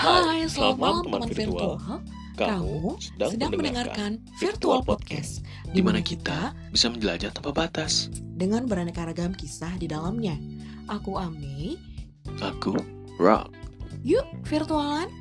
Hai, selamat malam teman virtual. Kamu sedang mendengarkan Virtual Podcast, di mana kita bisa menjelajah tanpa batas. dengan beraneka ragam kisah di dalamnya. Aku Ame, Aku Rock. yuk virtualan.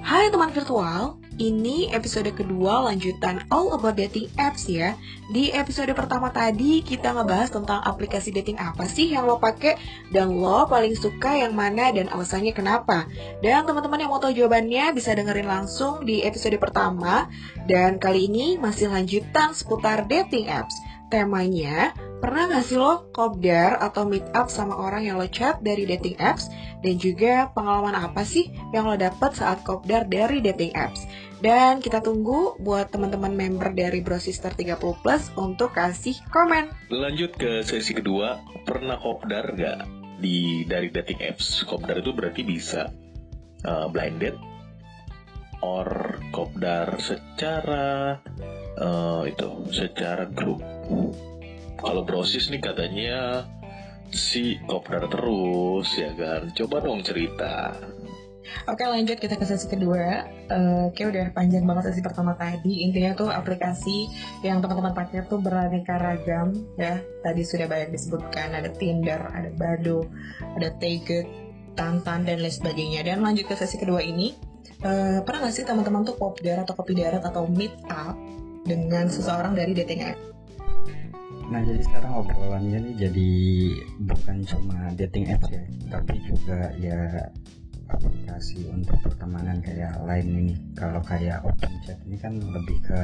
Hai teman virtual, ini episode kedua lanjutan All About Dating Apps ya. Di episode pertama tadi kita ngebahas tentang aplikasi dating apa sih yang lo pakai dan lo paling suka yang mana dan alasannya kenapa. Dan teman-teman yang mau tahu jawabannya bisa dengerin langsung di episode pertama. Dan kali ini masih lanjutan seputar dating apps. Temanya, pernah nggak sih lo kopdar atau meet up sama orang yang lo chat dari dating apps? Dan juga pengalaman apa sih yang lo dapet saat kopdar dari dating apps? Dan kita tunggu buat teman-teman member dari Bro Sister 30 Plus untuk kasih komen. Lanjut ke sesi kedua, pernah kopdar nggak di dari dating apps? Kopdar itu berarti bisa uh, blind date or kopdar secara uh, itu secara grup. Kalau brosis nih katanya si kopdar terus ya kan. Coba dong cerita. Oke lanjut kita ke sesi kedua. Eh, Kayak udah panjang banget sesi pertama tadi. Intinya tuh aplikasi yang teman-teman pakai tuh beraneka ragam ya. Tadi sudah banyak disebutkan Ada Tinder, ada Bado, ada Take Tantan dan lain sebagainya. Dan lanjut ke sesi kedua ini. Eh, Pernah gak sih teman-teman tuh pop darat atau kopi darat atau meet up Dengan seseorang dari dating app Nah jadi sekarang obrolannya nih jadi bukan cuma dating apps ya, tapi juga ya aplikasi untuk pertemanan kayak lain ini. Kalau kayak open chat ini kan lebih ke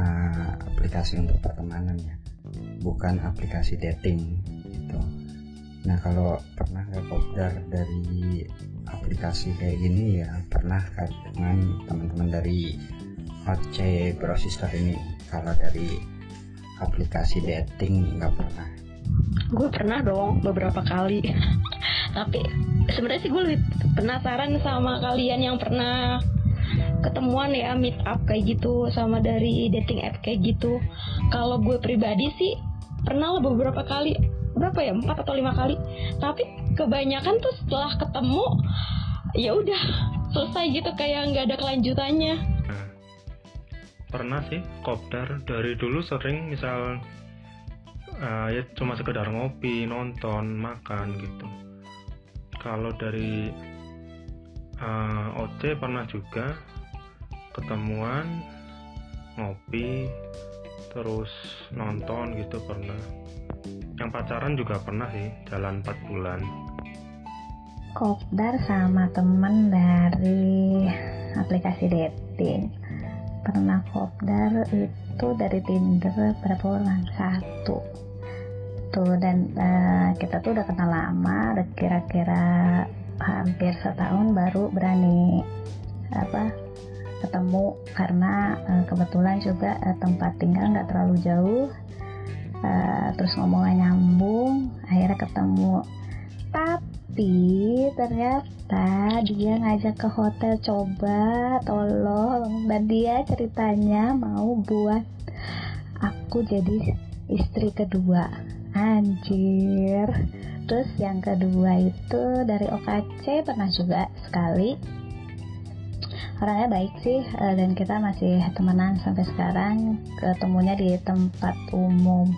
uh, aplikasi untuk pertemanan ya, bukan aplikasi dating gitu. Nah kalau pernah nggak kopdar dari aplikasi kayak gini ya pernah kan dengan teman-teman dari OC Bro Sister ini. Kalau dari aplikasi dating nggak pernah. Gue pernah dong beberapa kali. Tapi sebenarnya sih gue lebih penasaran sama kalian yang pernah ketemuan ya meet up kayak gitu sama dari dating app kayak gitu. Kalau gue pribadi sih pernah lah beberapa kali. Berapa ya? Empat atau lima kali. Tapi kebanyakan tuh setelah ketemu ya udah selesai gitu kayak nggak ada kelanjutannya pernah sih kopdar. Dari dulu sering misal eh, ya cuma sekedar ngopi nonton makan gitu. Kalau dari eh, OC pernah juga ketemuan ngopi terus nonton gitu pernah. Yang pacaran juga pernah sih jalan 4 bulan. Kopdar sama temen dari aplikasi dating pernah kopdar itu dari Tinder berapa orang? Satu. Tuh dan eh, kita tuh udah kenal lama udah kira-kira hampir setahun baru berani apa ketemu. Karena eh, kebetulan juga eh, tempat tinggal nggak terlalu jauh Eh, terus ngomongnya nyambung akhirnya ketemu. Tapi ternyata dia ngajak ke hotel coba tolong. Dan dia ceritanya mau buat aku jadi istri kedua. Anjir. Terus yang kedua itu dari OKC pernah juga sekali. Orangnya baik sih eh, dan kita masih temenan sampai sekarang. Ketemunya di tempat umum.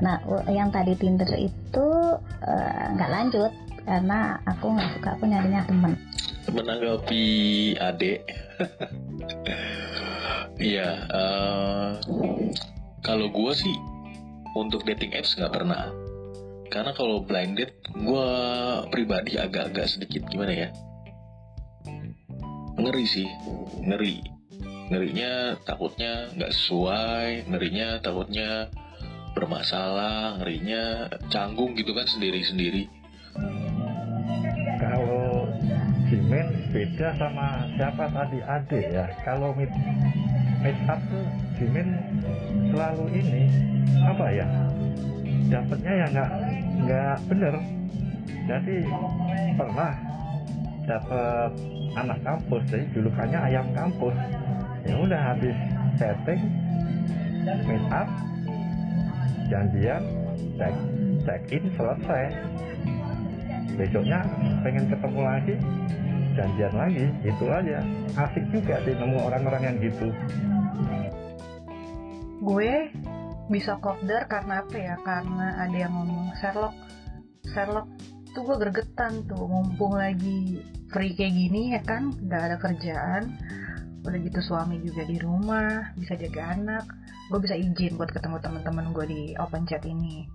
Nah yang tadi Tinder itu eh, nggak lanjut karena aku nggak suka aku nyarinya temen. Menanggapi adik. Iya eh, kalau gue sih untuk dating apps nggak pernah. Karena kalau blind date gue pribadi agak-agak sedikit gimana ya? Ngeri sih ngeri. Ngerinya takutnya nggak sesuai ngerinya takutnya bermasalah ngerinya canggung gitu kan sendiri-sendiri. Kalau Jimin beda sama siapa tadi Ade ya. Kalau meet meet up tuh Jimin selalu ini apa ya? Dapatnya ya nggak nggak bener. Jadi pernah dapat anak kampus, jadi julukannya ayam kampus. Ya udah habis setting meet up janjian check check in selesai besoknya pengen ketemu lagi janjian lagi itu aja. Asik juga sih nemu orang-orang yang gitu. Gue bisa kopdar karena apa ya? Karena ada yang ngomong Sherlock. Sherlock tuh gue gregetan tuh mumpung lagi free kayak gini ya kan? Udah ada kerjaan. Udah gitu suami juga di rumah bisa jaga anak. Gue bisa izin buat ketemu teman-teman gue di open chat ini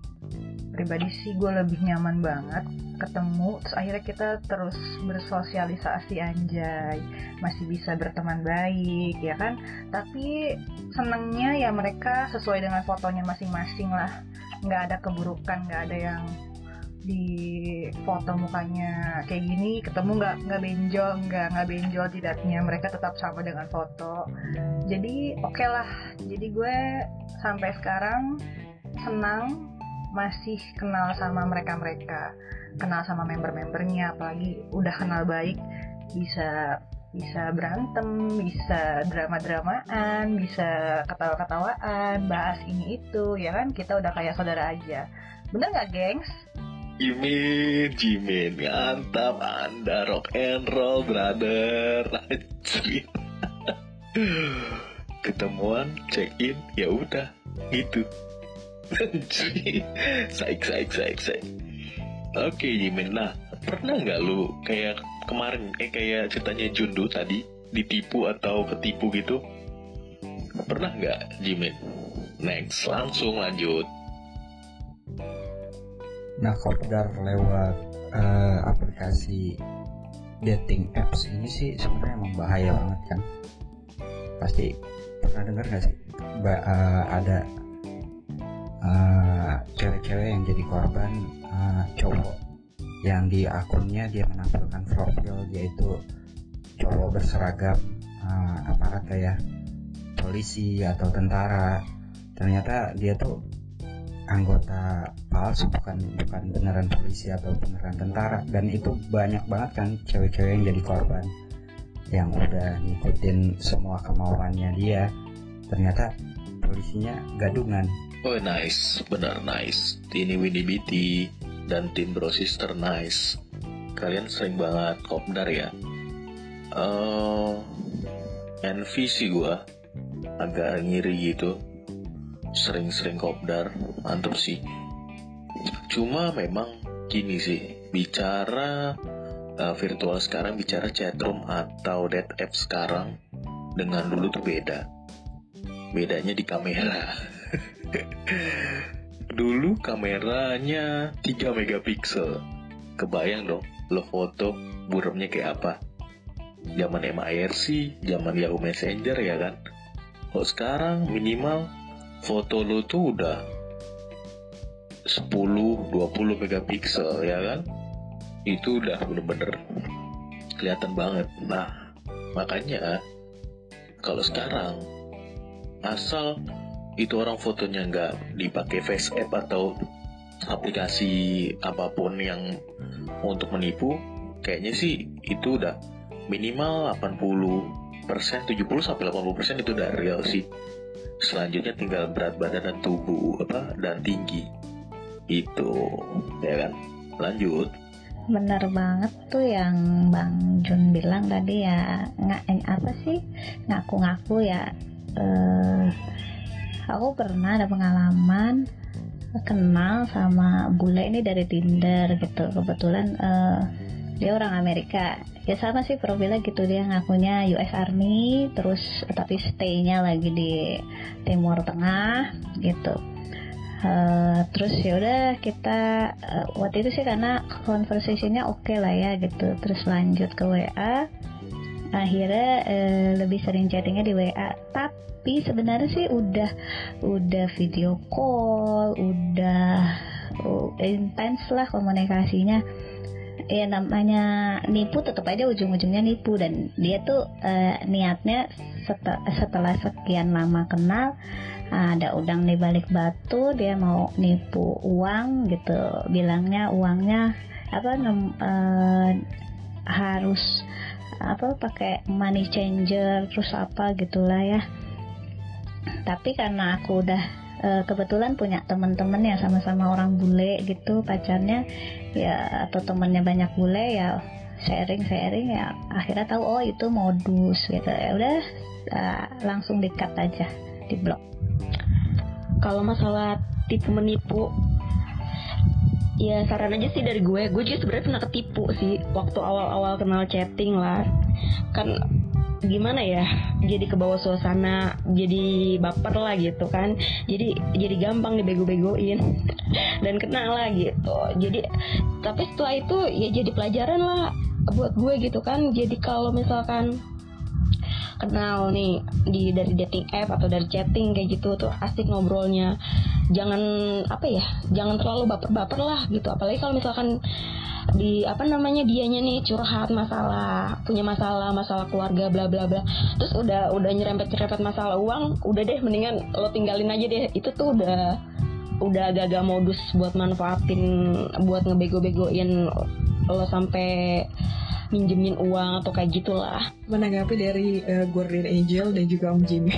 pribadi sih gue lebih nyaman banget ketemu terus akhirnya kita terus bersosialisasi anjay masih bisa berteman baik ya kan? Tapi senengnya ya mereka sesuai dengan fotonya masing-masing lah. Nggak ada keburukan nggak ada yang di foto mukanya kayak gini ketemu nggak nggak benjol nggak nggak benjol tidaknya. Mereka tetap sama dengan foto. Jadi oke okay lah. Jadi gue sampai sekarang senang masih kenal sama mereka-mereka kenal sama member-membernya apalagi udah kenal baik bisa bisa berantem, bisa drama-dramaan, bisa ketawa-ketawaan, bahas ini itu, ya kan? Kita udah kayak saudara aja. Bener nggak, gengs? Jimin, Jimin, mantap Anda rock and roll brother. Ketemuan, check in, ya udah, gitu. Saik, saik, saik, saik. Oke Jimin, nah pernah nggak lu kayak kemarin eh kayak ceritanya Jundu tadi ditipu atau ketipu gitu? Pernah nggak Jimin? Next, langsung lanjut. Nah, kopdar lewat eh, aplikasi dating apps ini sih sebenarnya emang bahaya banget kan. Pasti pernah dengar gak sih? Ba- eh, ada eh, cewek-cewek yang jadi korban eh, cowok. Yang di akunnya dia menampilkan profil yaitu cowok berseragam eh, aparat kayak polisi atau tentara. Ternyata dia tuh anggota palsu bukan bukan beneran polisi atau beneran tentara. Dan itu banyak banget kan cewek-cewek yang jadi korban yang udah ngikutin semua kemauannya dia. Ternyata polisinya gadungan Oh nice, benar nice. Ini Winnie Biti dan tim Bro Sister nice. Kalian sering banget kopdar ya. Eh, envy sih gua, agak ngiri gitu. Sering-sering kopdar, mantep sih. Cuma memang gini sih, bicara eh, virtual sekarang, bicara chatroom atau date app sekarang dengan dulu tuh beda. Bedanya di kamera. Dulu kameranya 3 megapiksel. Kebayang dong, lo foto buramnya kayak apa? Zaman MIRC, zaman Yahoo Messenger ya kan? Kok sekarang minimal foto lo tuh udah 10-20 megapiksel ya kan? Itu udah bener-bener kelihatan banget. Nah, makanya kalau sekarang asal itu orang fotonya nggak dipakai face app atau aplikasi apa pun yang untuk menipu kayaknya sih itu udah minimal 80 persen 70 sampai 80 persen itu udah real sih. Selanjutnya tinggal berat badan dan tubuh apa dan tinggi. Itu ya kan? Lanjut. Bener banget tuh yang Bang Jun bilang tadi ya nggak apa sih? Ngaku-ngaku ya eh, aku pernah ada pengalaman kenal sama bule ini dari Tinder gitu. Kebetulan eh, dia orang Amerika. Ya sama sih profilnya gitu dia ngakunya US Army terus tapi stay-nya lagi di Timur Tengah gitu. Eh, terus ya udah kita eh, waktu itu sih karena conversationnya oke lah ya gitu. Terus lanjut ke WA akhirnya eh, lebih sering chattingnya di WA tapi sebenarnya sih udah udah video call udah uh, intens lah komunikasinya. Ya namanya nipu tetap aja ujung-ujungnya nipu. Dan dia tuh eh, niatnya setel- setelah sekian lama kenal ada udang di balik batu dia mau nipu uang gitu. Bilangnya uangnya apa eh, harus apa pakai money changer terus apa gitulah ya. Tapi karena aku udah uh, kebetulan punya teman-teman yang sama-sama orang bule gitu pacarnya ya atau temannya banyak bule ya sharing sharing ya akhirnya tahu oh itu modus gitu. Ya udah uh, langsung dikat aja di blog kalau masalah tipu menipu ya saran aja sih dari gue. Gue juga sebenarnya pernah ketipu sih waktu awal-awal kenal chatting lah. Kan gimana ya jadi ke bawah suasana jadi baper lah gitu kan. Jadi jadi gampang dibego-begoin. Dan kena lah gitu. Jadi tapi setelah itu ya jadi pelajaran lah buat gue gitu kan. Jadi kalau misalkan kenal nih di dari dating app atau dari chatting kayak gitu tuh asik ngobrolnya. Jangan apa ya jangan terlalu baper-baper lah gitu. Apalagi kalau misalkan di apa namanya dianya nih curhat masalah punya masalah masalah keluarga bla bla bla. Terus udah udah nyerempet nyerempet masalah uang udah deh mendingan lo tinggalin aja deh. Itu tuh udah udah agak-agak modus buat manfaatin buat ngebego-begoin lo sampai minjemin uang atau kayak gitulah. Menanggapi dari uh, Guardian Angel dan juga Om Jimmy.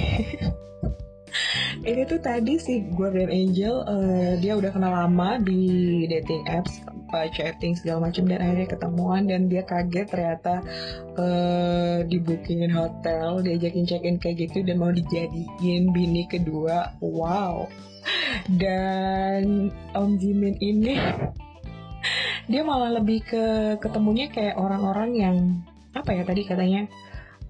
Ini tuh tadi si Guardian Angel uh, dia udah kenal lama di dating apps uh, chatting segala macam dan akhirnya ketemuan dan dia kaget ternyata uh, dibukingin hotel diajakin check-in kayak gitu dan mau dijadiin bini kedua. Wow. Dan Om Jimin ini dia malah lebih ke ketemunya kayak orang-orang yang apa ya tadi katanya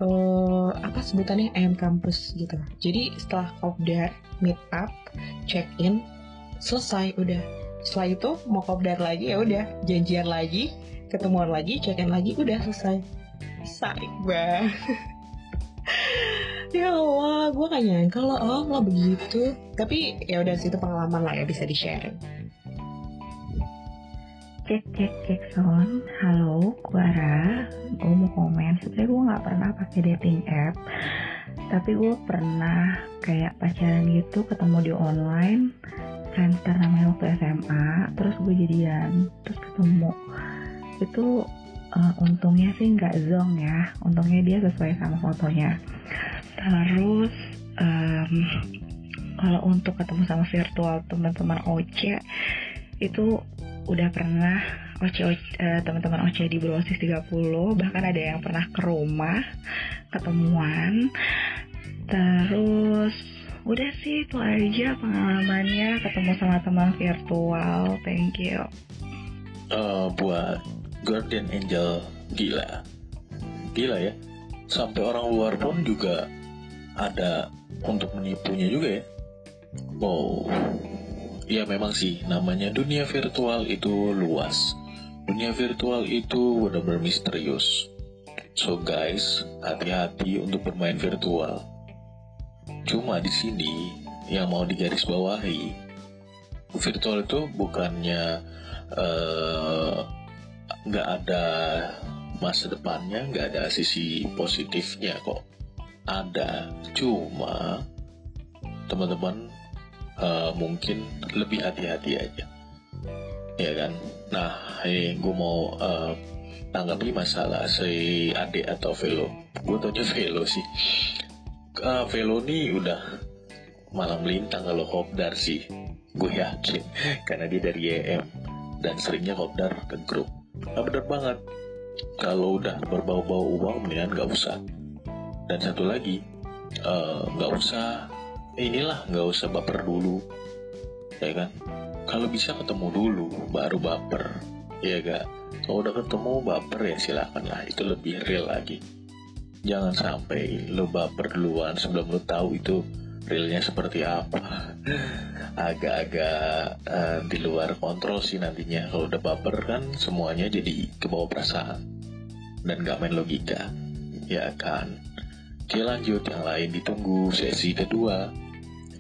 uh, apa sebutannya ayam kampus gitu. Jadi setelah kopdar meet up check in selesai udah. Setelah itu mau kopdar lagi ya udah. Janjian lagi ketemuan lagi check in lagi udah selesai. Saik banget ya Allah gue gak nyangka lo oh lo begitu. Tapi ya udah situ pengalaman lah ya bisa di share cek cek cek sound halo gue Ra gue mau komen. Sebenarnya gue nggak pernah pakai dating app tapi gue pernah kayak pacaran gitu ketemu di online friendster namanya waktu SMA terus gue jadian terus ketemu. Itu uh, untungnya sih nggak zong ya. Untungnya dia sesuai sama fotonya. Terus um, kalau untuk ketemu sama virtual teman-teman OC itu udah pernah OC, uh, teman-teman OC di Brosis 30 bahkan ada yang pernah ke rumah ketemuan. Terus udah sih itu aja pengalamannya ketemu sama teman virtual thank you. Uh, buat Guardian Angel gila. Gila ya. Sampai orang luar pun juga ada untuk menipunya juga ya. Wow ya memang sih. Namanya dunia virtual itu luas. Dunia virtual itu benar-benar misterius. So guys hati-hati untuk bermain virtual. Cuma di sini yang mau digarisbawahi virtual itu bukannya eh, nggak uh, ada masa depannya nggak ada sisi positifnya kok. Ada. Cuma teman-teman uh, mungkin lebih hati-hati aja. Ya kan? Nah ini gue mau uh, tanggapi masalah si adik atau Velo. Gue tanya Velo sih. Uh, Velo nih udah malam melintang kalau Hobdar sih. Gue yakin karena dia dari EM dan seringnya Hobdar ke grup. Nah, bener banget. Kalau udah berbau-bau uang mendingan gak usah. Dan satu lagi nggak uh, usah inilah nggak usah baper dulu. Ya kan? Kalau bisa ketemu dulu baru baper. Ya gak kalau udah ketemu baper ya silakan lah. Itu lebih real lagi. Jangan sampai lo baper duluan sebelum lo tahu itu realnya seperti apa. Agak-agak uh, di luar kontrol sih nantinya. Kalau udah baper kan semuanya jadi kebawa perasaan. Dan gak main logika. Ya kan Oke lanjut yang lain ditunggu sesi kedua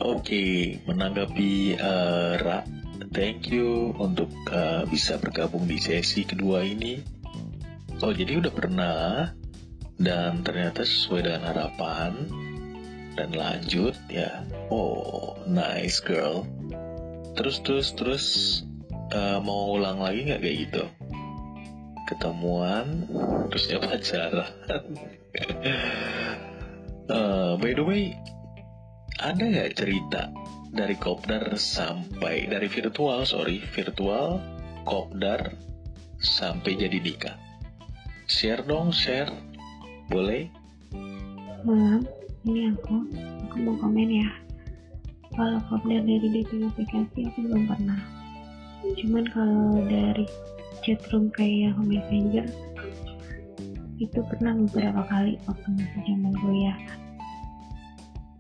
Oke, menanggapi uh, Ra, thank you untuk uh, bisa bergabung di sesi kedua ini. Oh, jadi udah pernah dan ternyata sesuai dengan harapan dan lanjut ya. Oh, nice girl. Terus terus terus uh, mau ulang lagi nggak kayak gitu? Ketemuan terus ya pacaran. Uh, by the way, ada nggak cerita dari kopdar sampai dari virtual sorry virtual kopdar sampai jadi nikah? Share dong share. Boleh? Malam ini aku. Aku mau komen ya. Kalau kopdar dari dating aplikasi aku belum pernah. Cuman kalau dari chatroom kayak Yahoo Messenger itu pernah beberapa kali waktu masih zaman kuliah.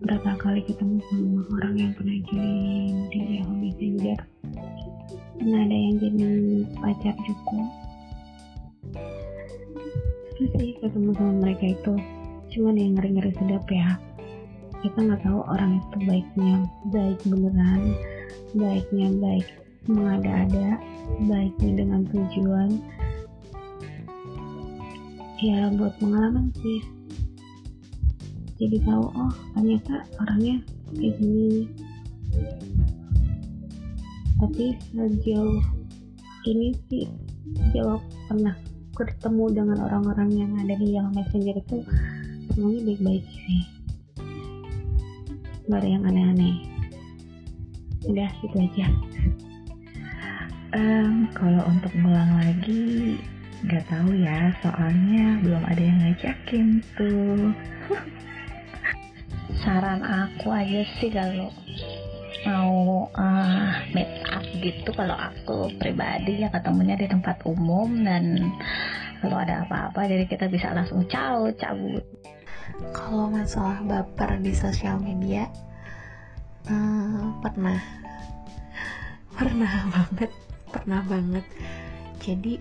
Berapa kali ketemu sama orang yang pernah join di Yahoo Messenger pernah ada yang jadi pacar juga. Terus sih ketemu sama mereka itu. Cuman yang ngeri-ngeri sedap ya. Kita nggak tahu orang itu baiknya baik beneran baiknya baik mengada-ada baiknya dengan tujuan ya buat pengalaman sih. Jadi tahu oh ternyata orangnya kayak gini. Tapi sejauh ini sih jawab pernah ketemu dengan orang-orang yang ada di yang messenger itu semuanya baik-baik sih. Nggak yang aneh-aneh. Udah gitu aja. Um, kalau untuk ngulang lagi nggak tahu ya soalnya belum ada yang ngajakin tuh. Saran aku aja sih kalau mau uh, meet up gitu kalau aku pribadi ya ketemunya di tempat umum dan kalau ada apa-apa jadi kita bisa langsung caut cabut kalau masalah baper di sosial media uh, pernah. Pernah banget pernah banget. Jadi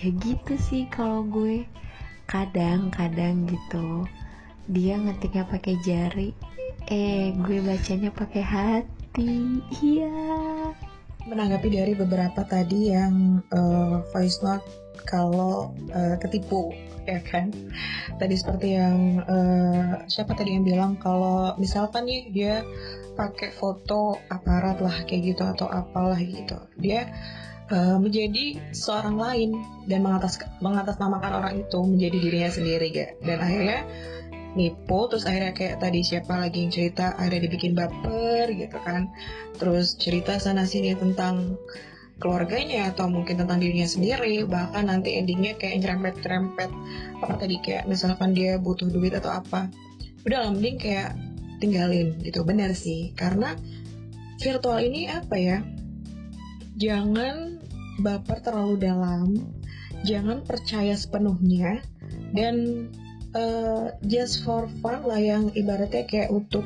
ya gitu sih kalau gue. Kadang-kadang gitu dia ngetiknya pakai jari. Eh gue bacanya pakai hati. Iya. Menanggapi dari beberapa tadi yang uh, voice note kalau uh, ketipu ya kan? Tadi seperti yang uh, siapa tadi yang bilang kalau misalkan nih dia pakai foto aparat lah kayak gitu atau apalah gitu. Dia uh, menjadi seorang lain dan mengatas mengatasnamakan orang itu menjadi dirinya sendiri ya dan akhirnya nipu terus akhirnya kayak tadi siapa lagi yang cerita akhirnya dibikin baper gitu kan. Terus cerita sana sini tentang keluarganya atau mungkin tentang dirinya sendiri bahkan nanti endingnya kayak nyerempet-nyerempet. Apa tadi kayak misalkan dia butuh duit atau apa. Udah lah mending kayak tinggalin gitu. Benar sih karena virtual ini apa ya? Jangan baper terlalu dalam jangan percaya sepenuhnya dan uh, just for fun lah yang ibaratnya kayak untuk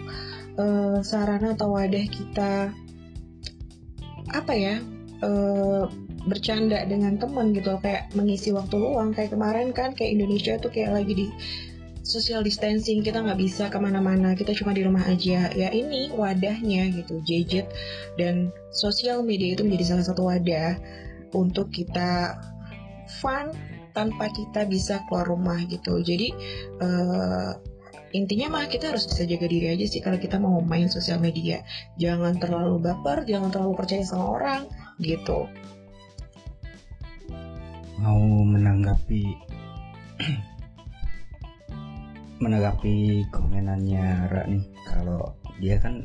uh, sarana atau wadah kita apa ya uh, bercanda dengan teman gitu kayak mengisi waktu luang. Kayak kemarin kan kayak Indonesia tuh kayak lagi di social distancing kita nggak bisa ke mana-mana kita cuma di rumah aja. Ya ini wadahnya gitu gadget dan sosial media itu menjadi salah satu wadah untuk kita fun tanpa kita bisa keluar rumah gitu. Jadi uh, intinya mah kita harus bisa jaga diri aja sih kalau kita mau main sosial media. Jangan terlalu baper jangan terlalu percaya sama orang gitu. Mau menanggapi menanggapi komenannya Ra nih kalau dia kan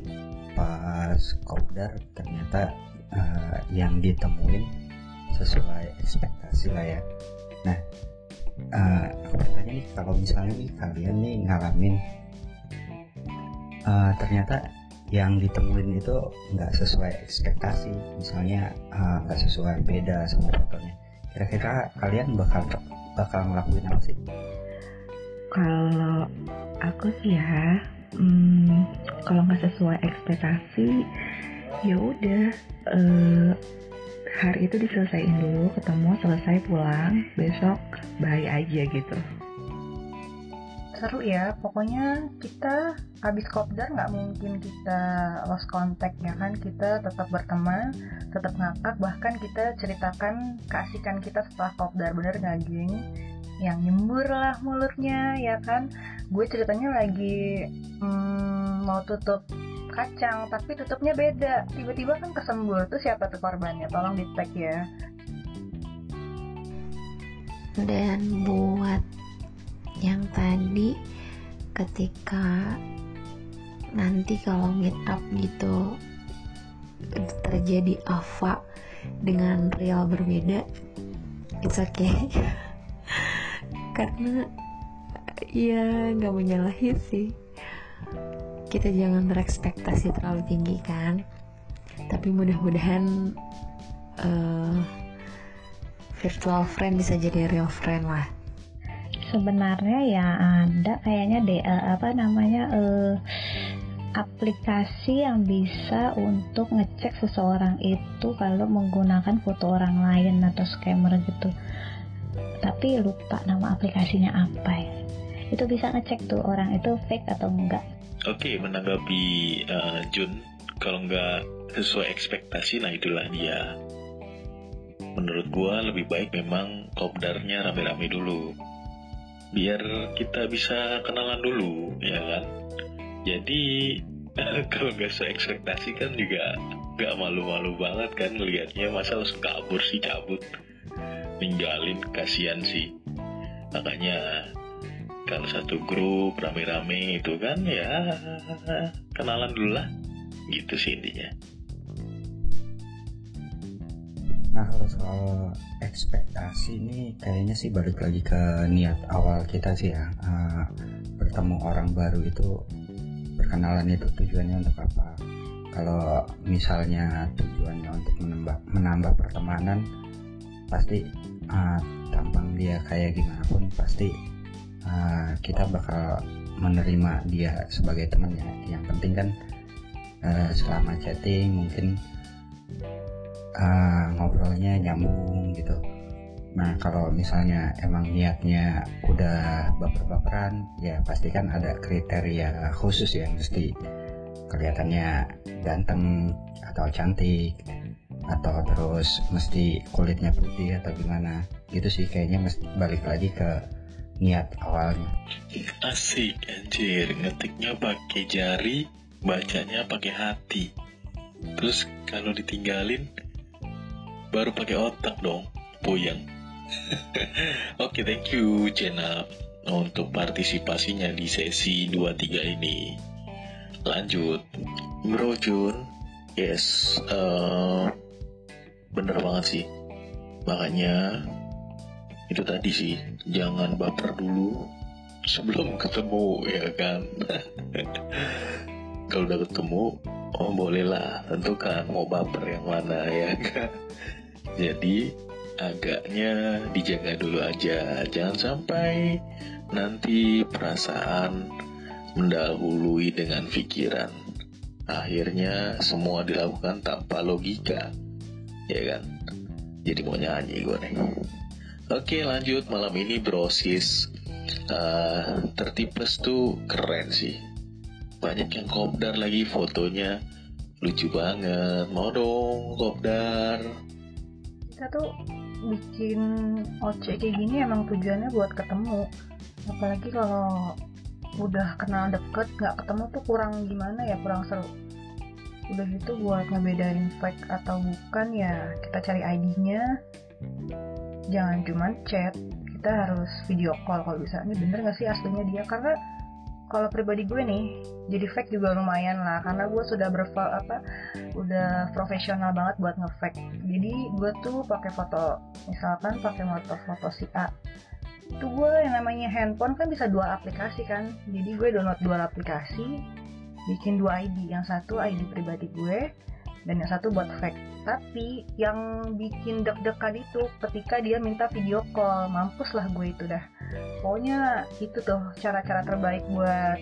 pas kopdar ternyata uh, yang ditemuin sesuai ekspektasi lah ya. Nah uh, aku bertanya nih kalau misalnya nih kalian nih ngalamin uh, ternyata yang ditemuin itu nggak sesuai ekspektasi misalnya nggak uh, sesuai beda sama fotonya kira-kira kalian bakal bakal ngelakuin apa sih? Kalau aku sih ya hmm, kalau nggak sesuai ekspektasi ya udah uh, hari itu diselesaikan dulu ketemu selesai pulang. Besok bye aja gitu. Seru ya pokoknya kita habis kopdar nggak mungkin kita lost contact ya kan? Kita tetap berteman tetap ngakak bahkan kita ceritakan keasikan kita setelah kopdar. Bener nggak geng? Yang nyembur lah mulutnya ya kan? Gue ceritanya lagi hmm, mau tutup kacang tapi tutupnya beda. Tiba-tiba kan kesembur tuh siapa tuh korbannya? Tolong di tag ya. Dan buat yang tadi ketika nanti kalau meet up gitu terjadi Ava dengan real berbeda it's okay. Karena ya nggak menyalahi sih kita jangan berekspektasi terlalu tinggi kan? Tapi mudah-mudahan uh, virtual friend bisa jadi real friend lah. Sebenarnya ya ada kayaknya deh uh, apa namanya uh, aplikasi yang bisa untuk ngecek seseorang itu kalau menggunakan foto orang lain atau scammer gitu. Tapi lupa nama aplikasinya apa ya. Itu bisa ngecek tuh orang itu fake atau enggak oke menanggapi uh, Jun kalau enggak sesuai ekspektasi nah itulah dia. Menurut gua lebih baik memang kopdarnya rame-rame dulu. Biar kita bisa kenalan dulu ya kan? Jadi kalau nggak sesuai ekspektasi kan juga nggak malu-malu banget kan melihatnya masa langsung kabur sih cabut. Ninggalin kasihan sih. Makanya kalau satu grup rame-rame itu kan ya kenalan dulu lah. Gitu sih intinya. Nah kalau soal ekspektasi ini kayaknya sih balik lagi ke niat awal kita sih ya. Uh, bertemu orang baru itu perkenalan itu tujuannya untuk apa? Kalau misalnya tujuannya untuk menambah menambah pertemanan pasti uh, tampang dia kayak gimana pun pasti uh, kita bakal menerima dia sebagai teman ya. Yang penting kan uh, selama chatting mungkin uh, ngobrolnya nyambung gitu nah kalau misalnya emang niatnya udah baper-baperan ya pasti kan ada kriteria khusus ya mesti kelihatannya ganteng atau cantik atau terus mesti kulitnya putih atau gimana gitu sih kayaknya mesti balik lagi ke niat awalnya. Asik anjir. Ngetiknya pakai jari bacanya pakai hati. Terus kalau ditinggalin baru pakai otak dong. Puyeng. Oke okay, thank you Jenna untuk partisipasinya di sesi 23 ini. Lanjut. Bro Jun yes uh, bener banget sih. Makanya itu tadi sih jangan baper dulu sebelum ketemu ya kan kalau udah ketemu oh bolehlah tentukan mau baper yang mana ya kan jadi agaknya dijaga dulu aja, jangan sampai nanti perasaan mendahului dengan pikiran. Akhirnya semua dilakukan tanpa logika, ya kan? Jadi mau nyanyi gue nih. Oke lanjut malam ini brosis uh, tertipes tuh keren sih. Banyak yang kopdar lagi fotonya. Lucu banget. Mau dong kopdar. Kita tuh bikin OC kayak gini emang tujuannya buat ketemu. Apalagi kalau udah kenal deket nggak ketemu tuh kurang gimana ya? Kurang seru. Udah gitu buat ngebedain fake atau bukan ya kita cari ID-nya jangan cuma chat kita harus video call kalau bisa. Ini bener gak sih aslinya dia? Karena kalau pribadi gue nih jadi fake juga lumayan lah. Karena gue sudah ber apa udah profesional banget buat ngefake. Jadi gue tuh pakai foto misalkan pakai foto foto si A. Itu gue yang namanya handphone kan bisa dua aplikasi kan. Jadi gue download dua aplikasi bikin dua ID yang satu ID pribadi gue dan yang satu buat fake tapi yang bikin deg-degan itu ketika dia minta video call. Mampus lah gue itu dah. Pokoknya itu tuh cara-cara terbaik buat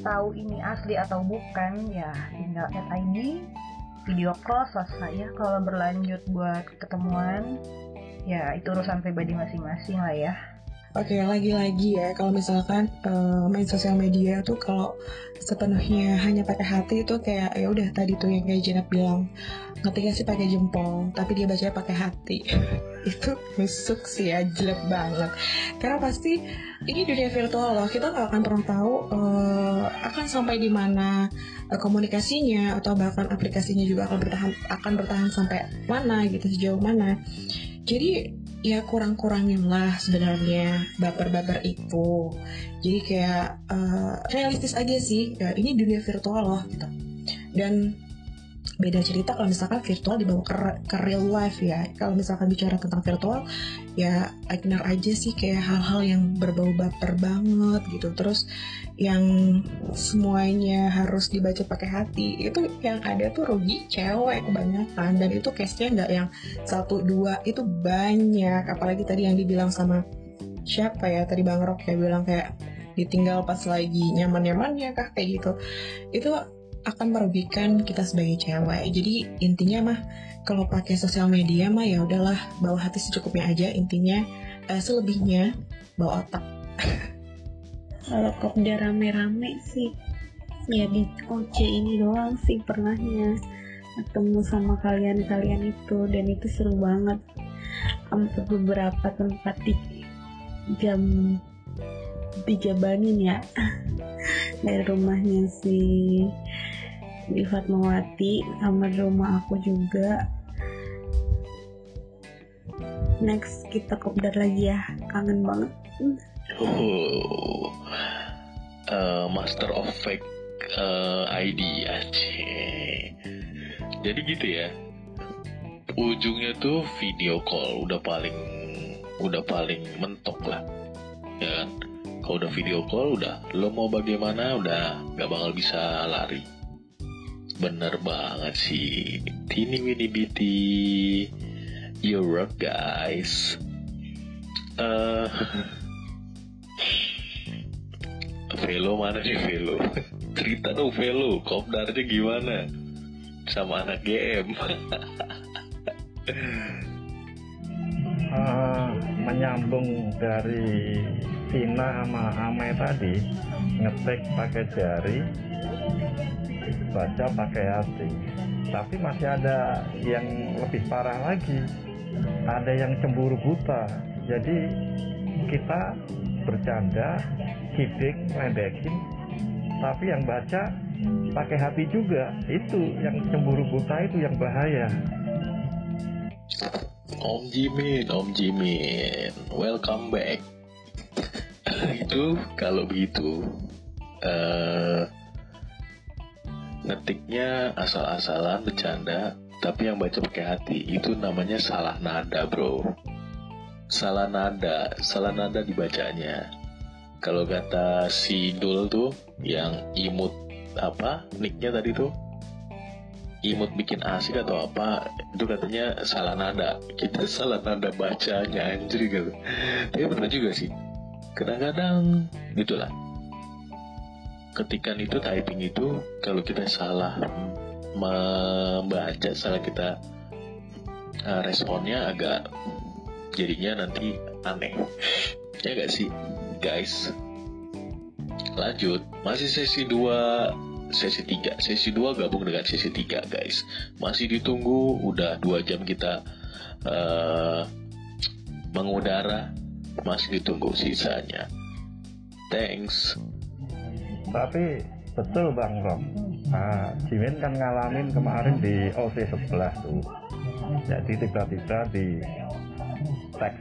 tahu ini asli atau bukan. Ya tinggal add ID video call selesai ya. Kalau berlanjut buat ketemuan ya itu urusan pribadi masing-masing lah ya Oke, lagi-lagi ya kalau misalkan uh, main sosial media tuh kalau sepenuhnya hanya pakai hati itu kayak ya udah tadi tuh yang kayak Jenap bilang ngetiknya sih pakai jempol, tapi dia bacanya pakai hati. itu busuk sih ya, jelek banget. Karena pasti ini dunia virtual loh, kita nggak akan pernah tahu uh, akan sampai di mana uh, komunikasinya atau bahkan aplikasinya juga akan bertahan akan bertahan sampai mana gitu sejauh mana. Jadi ya kurang-kurangin lah sebenarnya baper-baper itu. Jadi kayak uh, realistis aja sih ya ini dunia virtual loh gitu. Dan beda cerita kalau misalkan virtual dibawa ke, ke real life ya. Kalau misalkan bicara tentang virtual ya ignore aja sih kayak hal-hal yang berbau baper banget gitu. Terus yang semuanya harus dibaca pakai hati itu yang ada tuh rugi cewek kebanyakan. Dan itu case-nya nggak yang satu dua itu banyak. Apalagi tadi yang dibilang sama siapa ya tadi bang Rok kayak bilang kayak ditinggal pas lagi nyaman-nyamannya kah kayak gitu. Itu akan merugikan kita sebagai cewek. Jadi intinya mah kalau pakai sosial media mah ya udahlah bawa hati secukupnya aja. Intinya eh, selebihnya bawa otak. kalau kopdar rame-rame sih ya di OC ini doang sih pernahnya ketemu sama kalian-kalian itu dan itu seru banget sampai beberapa tempat di jam dijabanin ya dari rumahnya si di Fatmawati sama rumah aku juga next kita kopdar lagi ya kangen banget Oh, uh, master of fake uh, ID aja. Jadi gitu ya. Ujungnya tuh video call udah paling udah paling mentok lah, ya kan? Kalau udah video call udah lo mau bagaimana udah gak bakal bisa lari. Bener banget sih. Tini Biti. Your work guys. Uh, Velo mana sih Velo? Cerita dong Velo, kopdarnya gimana? Sama anak GM. uh, menyambung dari Tina sama Ame tadi ngetik pakai jari baca pakai hati. Tapi masih ada yang lebih parah lagi. Ada yang cemburu buta. Jadi kita bercanda kidding ledekin tapi yang baca pakai hati juga. Itu yang cemburu buta itu yang bahaya. Om Jimin, Om Jimin, welcome back. itu kalau begitu, uh, ngetiknya asal-asalan bercanda, tapi yang baca pakai hati itu namanya salah nada, bro. Salah nada, salah nada dibacanya. Kalau kata si Dul tuh yang imut apa nicknya tadi tuh? Imut bikin asik atau apa itu katanya salah nada. Kita salah nada bacanya anjir gitu. Tapi benar juga sih. Kadang-kadang gitulah ketikan itu typing itu kalau kita salah membaca salah kita uh, responnya agak jadinya nanti aneh. Ya gak sih guys? Lanjut masih sesi 2 sesi 3 sesi 2 gabung dengan sesi 3 guys. Masih ditunggu udah 2 jam kita uh, mengudara. Masih ditunggu sisanya. Thanks tapi betul Bang Rom nah, Jimin kan ngalamin kemarin di OC 11 tuh. Jadi tiba-tiba di tag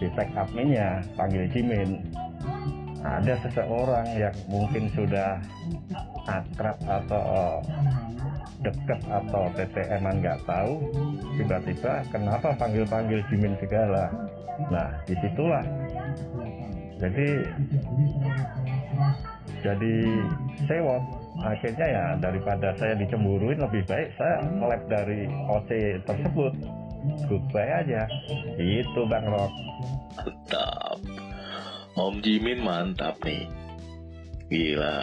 di tag adminnya panggil Jimin. Ada seseorang yang mungkin sudah akrab atau deket atau TTM nggak tahu tiba-tiba kenapa panggil-panggil Jimin segala? Nah di situlah. Jadi jadi sewot akhirnya ya daripada saya dicemburuin lebih baik saya lab dari OC tersebut goodbye aja itu Bang Rock mantap Om Jimin mantap nih Gila,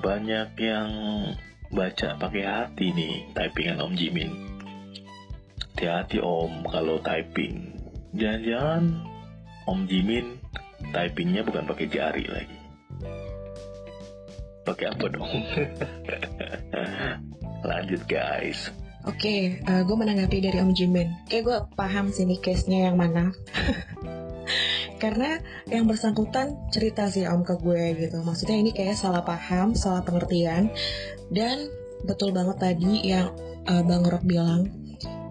banyak yang baca pakai hati nih typingan Om Jimin. Hati-hati Om kalau typing. Jangan-jangan Om Jimin typingnya bukan pakai jari lagi. Pakai apa dong? Lanjut guys. Oke, okay, uh, gue menanggapi dari Om Jimin. Kayak gue paham sih nih case-nya yang mana. karena yang bersangkutan cerita sih om ke gue gitu maksudnya ini kayak salah paham salah pengertian dan betul banget tadi yang uh, bang Rob bilang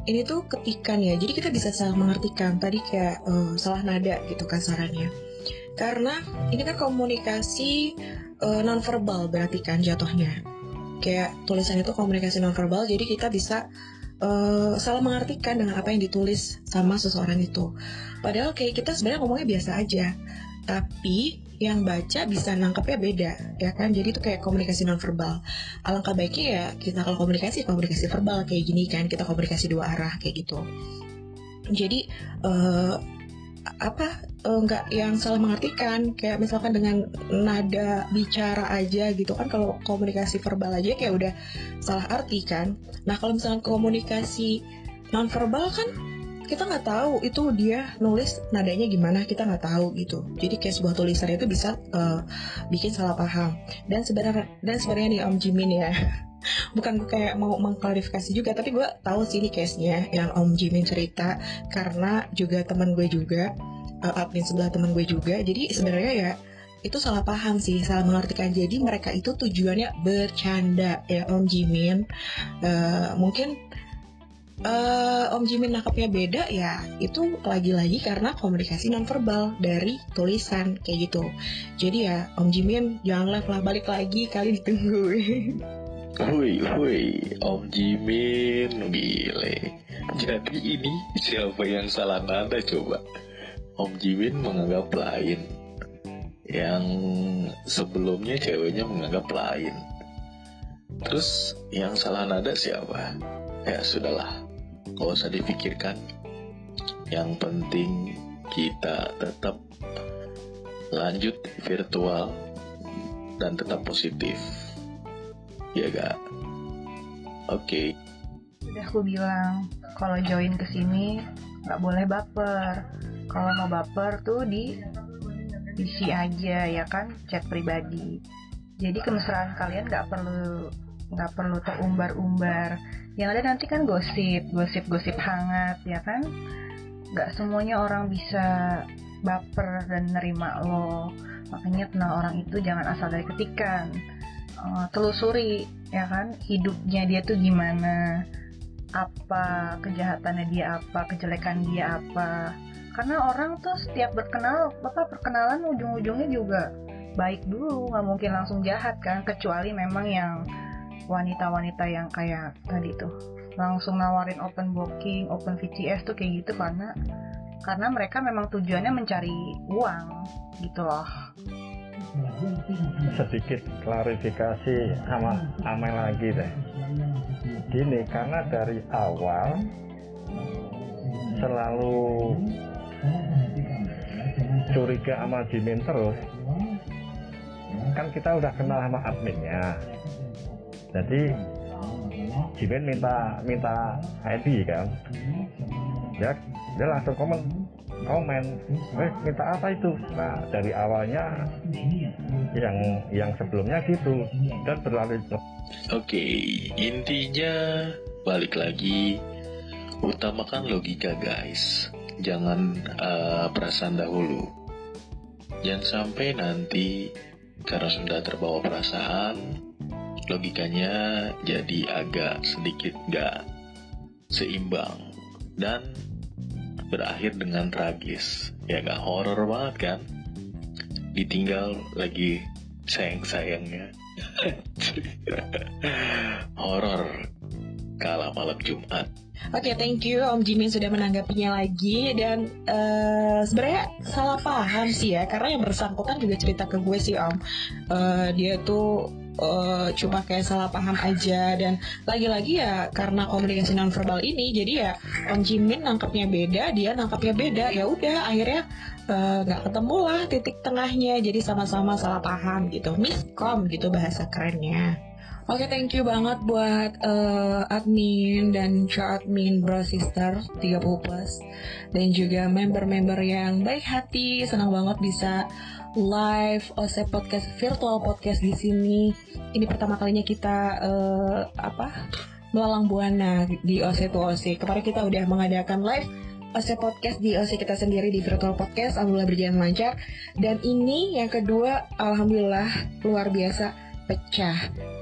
ini tuh ketikan ya jadi kita bisa salah mengartikan tadi kayak uh, salah nada gitu kasarannya karena ini kan komunikasi uh, nonverbal berarti kan jatuhnya. Kayak tulisan itu komunikasi nonverbal jadi kita bisa uh, salah mengartikan dengan apa yang ditulis sama seseorang itu. Padahal kayak kita sebenarnya ngomongnya biasa aja tapi yang baca bisa nangkepnya beda ya kan? Jadi itu kayak komunikasi nonverbal. Alangkah baiknya ya kita kalau komunikasi komunikasi verbal kayak gini kan kita komunikasi dua arah kayak gitu. Jadi uh, apa uh, nggak yang salah mengartikan kayak misalkan dengan nada bicara aja gitu kan kalau komunikasi verbal aja kayak udah salah arti kan. Nah kalau misalnya komunikasi nonverbal kan kita nggak tahu itu dia nulis nadanya gimana kita nggak tahu gitu. Jadi kayak sebuah tulisan itu bisa uh, bikin salah paham. Dan sebenarnya dan sebenarnya nih Om Jimin ya bukan kayak mau mengklarifikasi juga tapi gue tahu sih ini case nya yang Om Jimin cerita karena juga teman gue juga uh, admin sebelah teman gue juga jadi sebenarnya ya itu salah paham sih, salah mengartikan. Jadi mereka itu tujuannya bercanda ya Om Jimin. Uh, mungkin uh, Om Jimin nangkepnya beda ya itu lagi-lagi karena komunikasi nonverbal dari tulisan kayak gitu jadi ya Om Jimin jangan live lah balik lagi kali ditunggu Woi, woi, Om Jimin, gile. Jadi ini siapa yang salah nada coba? Om Jimin menganggap lain. Yang sebelumnya ceweknya menganggap lain. Terus yang salah nada siapa? Ya sudahlah, Gak usah dipikirkan. Yang penting kita tetap lanjut virtual dan tetap positif. Ya gak? Oke. Okay. Udah aku bilang kalau join ke sini nggak boleh baper. Kalau mau baper tuh di isi aja ya kan chat pribadi. Jadi kemesraan kalian nggak perlu nggak perlu terumbar-umbar yang ada nanti kan gosip gosip-gosip hangat ya kan nggak semuanya orang bisa baper dan nerima lo makanya kenal orang itu jangan asal dari ketikan uh, telusuri ya kan? Hidupnya dia tuh gimana? Apa kejahatannya dia apa? Kejelekan dia apa? Karena orang tuh setiap berkenal bapak perkenalan ujung-ujungnya juga baik dulu. Nggak mungkin langsung jahat kan? Kecuali memang yang wanita-wanita yang kayak tadi tuh. Langsung nawarin open booking, open VCS tuh kayak gitu karena karena mereka memang tujuannya mencari uang gitu loh. Sedikit klarifikasi sama Amel lagi deh. Gini, karena dari awal selalu curiga sama Jimin terus kan kita udah kenal sama adminnya jadi Jimin minta minta ID kan ya dia langsung komen komen. Eh minta apa itu? Nah dari awalnya yang yang sebelumnya gitu. Dan berlalu. Oke intinya balik lagi. Utamakan logika guys. Jangan uh, perasaan dahulu. Jangan sampai nanti karena sudah terbawa perasaan logikanya jadi agak sedikit gak seimbang. Dan berakhir dengan tragis. Ya gak horor banget kan? Ditinggal lagi sayang-sayangnya. Horor kala malam Jumat. Oke, okay, thank you Om Jimin sudah menanggapinya lagi. Dan uh, sebenarnya salah paham sih ya karena yang bersangkutan juga cerita ke gue sih Om. Uh, dia tuh uh, cuma kayak salah paham aja. Dan lagi-lagi ya karena komunikasi nonverbal ini jadi ya Om Jimin nangkapnya beda dia nangkapnya beda. Ya udah akhirnya eh, nggak uh, ketemu lah titik tengahnya. Jadi sama-sama salah paham gitu. Miskom gitu bahasa kerennya. Oke, okay, thank you banget buat uh, admin dan co-admin Bro Sister 30 Plus. Dan juga member-member yang baik hati, senang banget bisa live OC podcast virtual podcast di sini. Ini pertama kalinya kita uh, apa melalang buana di OC to OC. Kemarin kita udah mengadakan live OC podcast di OC kita sendiri di virtual podcast. Alhamdulillah berjalan lancar. Dan ini yang kedua, alhamdulillah luar biasa pecah.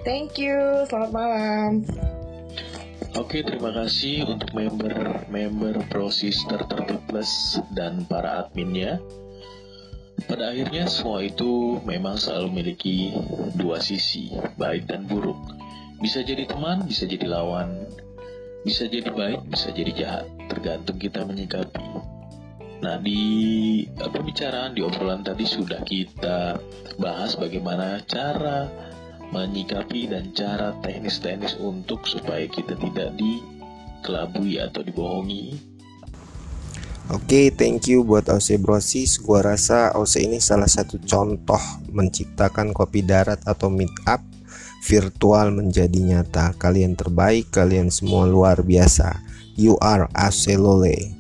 Thank you. Selamat malam. Oke, terima kasih untuk member-member Pro Sister 30 Plus dan para adminnya. Pada akhirnya semua itu memang selalu memiliki dua sisi, baik dan buruk. Bisa jadi teman, bisa jadi lawan, bisa jadi baik, bisa jadi jahat, tergantung kita menyikapi. Nah, di eh, pembicaraan di obrolan tadi sudah kita bahas bagaimana cara menyikapi dan cara teknis-teknis untuk supaya kita tidak dikelabui atau dibohongi. Oke, okay, thank you buat OC Brosis. Gua rasa OC ini salah satu contoh menciptakan kopi darat atau meet up virtual menjadi nyata. Kalian terbaik, kalian semua luar biasa. You are Aselole.